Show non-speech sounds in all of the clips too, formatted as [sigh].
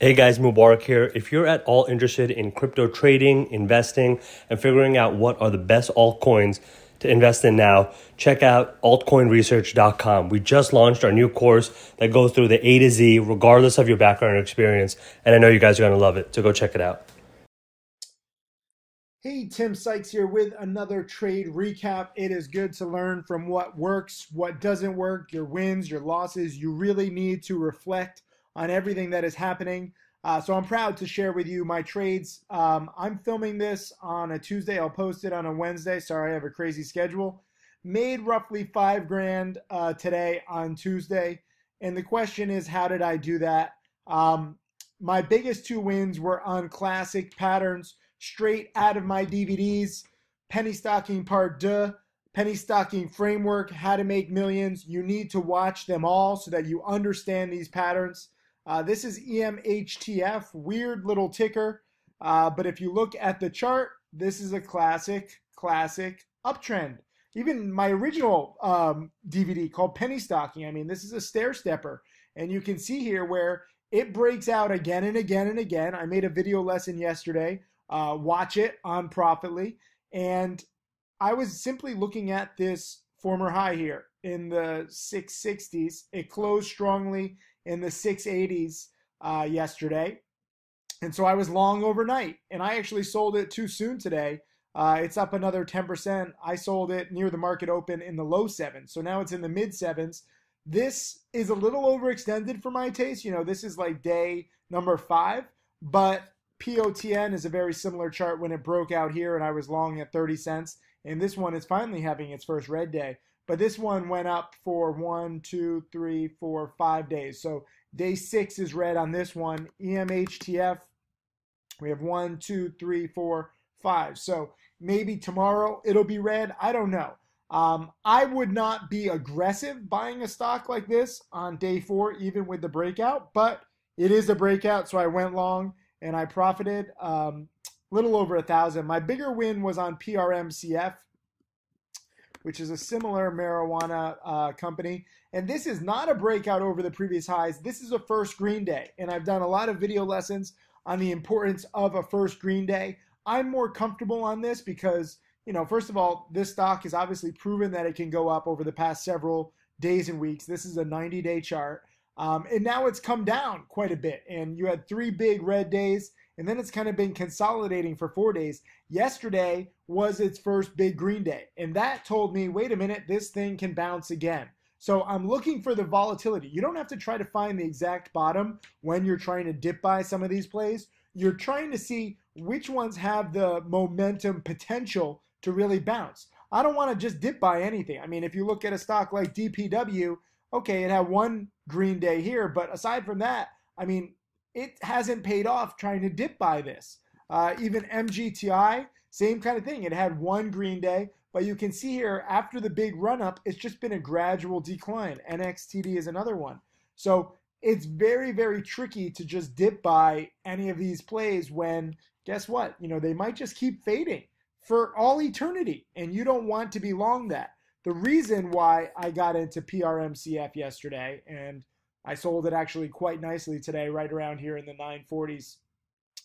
Hey guys, Mubarak here. If you're at all interested in crypto trading, investing, and figuring out what are the best altcoins to invest in now, check out altcoinresearch.com. We just launched our new course that goes through the A to Z, regardless of your background or experience. And I know you guys are going to love it. So go check it out. Hey, Tim Sykes here with another trade recap. It is good to learn from what works, what doesn't work, your wins, your losses. You really need to reflect on everything that is happening. Uh, so I'm proud to share with you my trades. Um, I'm filming this on a Tuesday. I'll post it on a Wednesday. Sorry, I have a crazy schedule. Made roughly five grand uh, today on Tuesday. And the question is, how did I do that? Um, my biggest two wins were on classic patterns straight out of my DVDs Penny Stocking Part 2, Penny Stocking Framework, How to Make Millions. You need to watch them all so that you understand these patterns. Uh, this is EMHTF, weird little ticker. Uh, but if you look at the chart, this is a classic, classic uptrend. Even my original um, DVD called Penny Stocking, I mean, this is a stair stepper. And you can see here where it breaks out again and again and again. I made a video lesson yesterday. Uh, watch it on Profitly. And I was simply looking at this former high here in the 660s. It closed strongly in the 680s uh, yesterday. And so I was long overnight, and I actually sold it too soon today. Uh, it's up another 10%. I sold it near the market open in the low sevens. So now it's in the mid sevens. This is a little overextended for my taste. You know, this is like day number five, but POTN is a very similar chart when it broke out here and I was long at 30 cents. And this one is finally having its first red day. But this one went up for one, two, three, four, five days. So day six is red on this one. EMHTF, we have one, two, three, four, five. So maybe tomorrow it'll be red. I don't know. Um, I would not be aggressive buying a stock like this on day four, even with the breakout, but it is a breakout. So I went long and I profited um, a little over a thousand. My bigger win was on PRMCF which is a similar marijuana uh, company. And this is not a breakout over the previous highs. This is a first green day. And I've done a lot of video lessons on the importance of a first green day. I'm more comfortable on this because, you know, first of all, this stock has obviously proven that it can go up over the past several days and weeks. This is a 90 day chart. Um, and now it's come down quite a bit. And you had three big red days and then it's kind of been consolidating for four days. Yesterday was its first big green day, and that told me, wait a minute, this thing can bounce again. So I'm looking for the volatility. You don't have to try to find the exact bottom when you're trying to dip buy some of these plays. You're trying to see which ones have the momentum potential to really bounce. I don't want to just dip buy anything. I mean, if you look at a stock like DPW, okay, it had one green day here, but aside from that, I mean, it hasn't paid off trying to dip buy this. Uh, even MGTI, same kind of thing. It had one green day, but you can see here after the big run up, it's just been a gradual decline. NXTD is another one. So it's very, very tricky to just dip buy any of these plays when, guess what? You know, they might just keep fading for all eternity, and you don't want to be long that. The reason why I got into PRMCF yesterday, and I sold it actually quite nicely today, right around here in the 940s,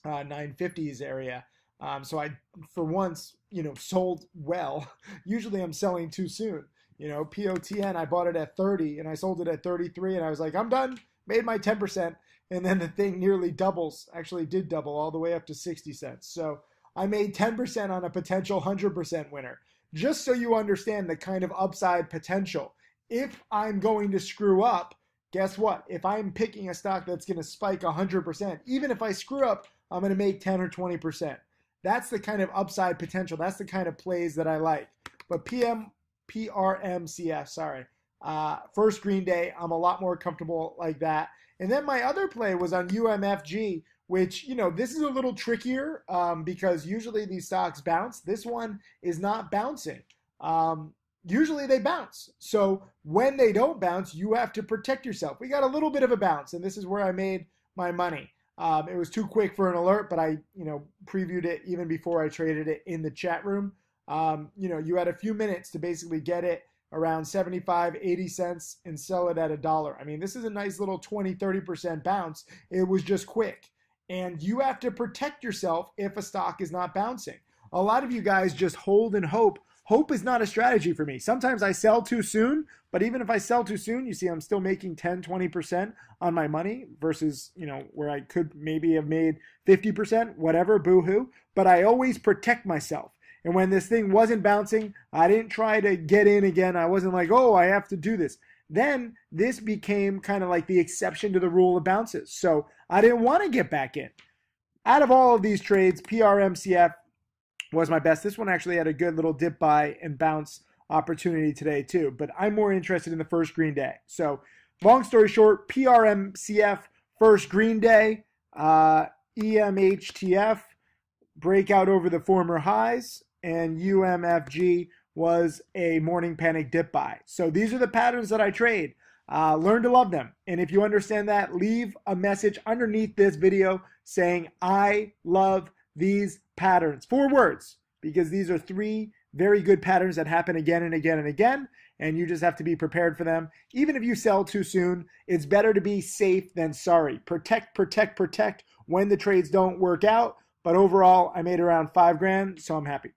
uh, 950s area. Um, so I, for once, you know, sold well. [laughs] Usually I'm selling too soon. You know, POTN, I bought it at 30 and I sold it at 33 and I was like, I'm done, made my 10%. And then the thing nearly doubles, actually did double all the way up to 60 cents. So I made 10% on a potential 100% winner. Just so you understand the kind of upside potential. If I'm going to screw up, guess what? If I'm picking a stock that's going to spike 100%, even if I screw up, I'm going to make 10 or 20%. That's the kind of upside potential. That's the kind of plays that I like. But PM, PRMCF, sorry. Uh, first green day, I'm a lot more comfortable like that. And then my other play was on UMFG, which, you know, this is a little trickier um, because usually these stocks bounce. This one is not bouncing. Um, usually they bounce. So when they don't bounce, you have to protect yourself. We got a little bit of a bounce, and this is where I made my money. Um, it was too quick for an alert, but I, you know, previewed it even before I traded it in the chat room. Um, you know, you had a few minutes to basically get it around 75, 80 cents and sell it at a dollar. I mean, this is a nice little 20, 30% bounce. It was just quick. And you have to protect yourself if a stock is not bouncing. A lot of you guys just hold and hope. Hope is not a strategy for me. Sometimes I sell too soon, but even if I sell too soon, you see I'm still making 10, 20% on my money versus, you know, where I could maybe have made 50%, whatever, boohoo. But I always protect myself. And when this thing wasn't bouncing, I didn't try to get in again. I wasn't like, oh, I have to do this. Then this became kind of like the exception to the rule of bounces. So I didn't want to get back in. Out of all of these trades, PRMCF was my best. This one actually had a good little dip buy and bounce opportunity today too. But I'm more interested in the first green day. So long story short, PRMCF first green day, uh, EMHTF breakout over the former highs, and UMFG was a morning panic dip buy. So these are the patterns that I trade. Uh, learn to love them. And if you understand that, leave a message underneath this video saying, I love these patterns. Four words, because these are three very good patterns that happen again and again and again. And you just have to be prepared for them. Even if you sell too soon, it's better to be safe than sorry. Protect, protect, protect when the trades don't work out. But overall, I made around five grand, so I'm happy.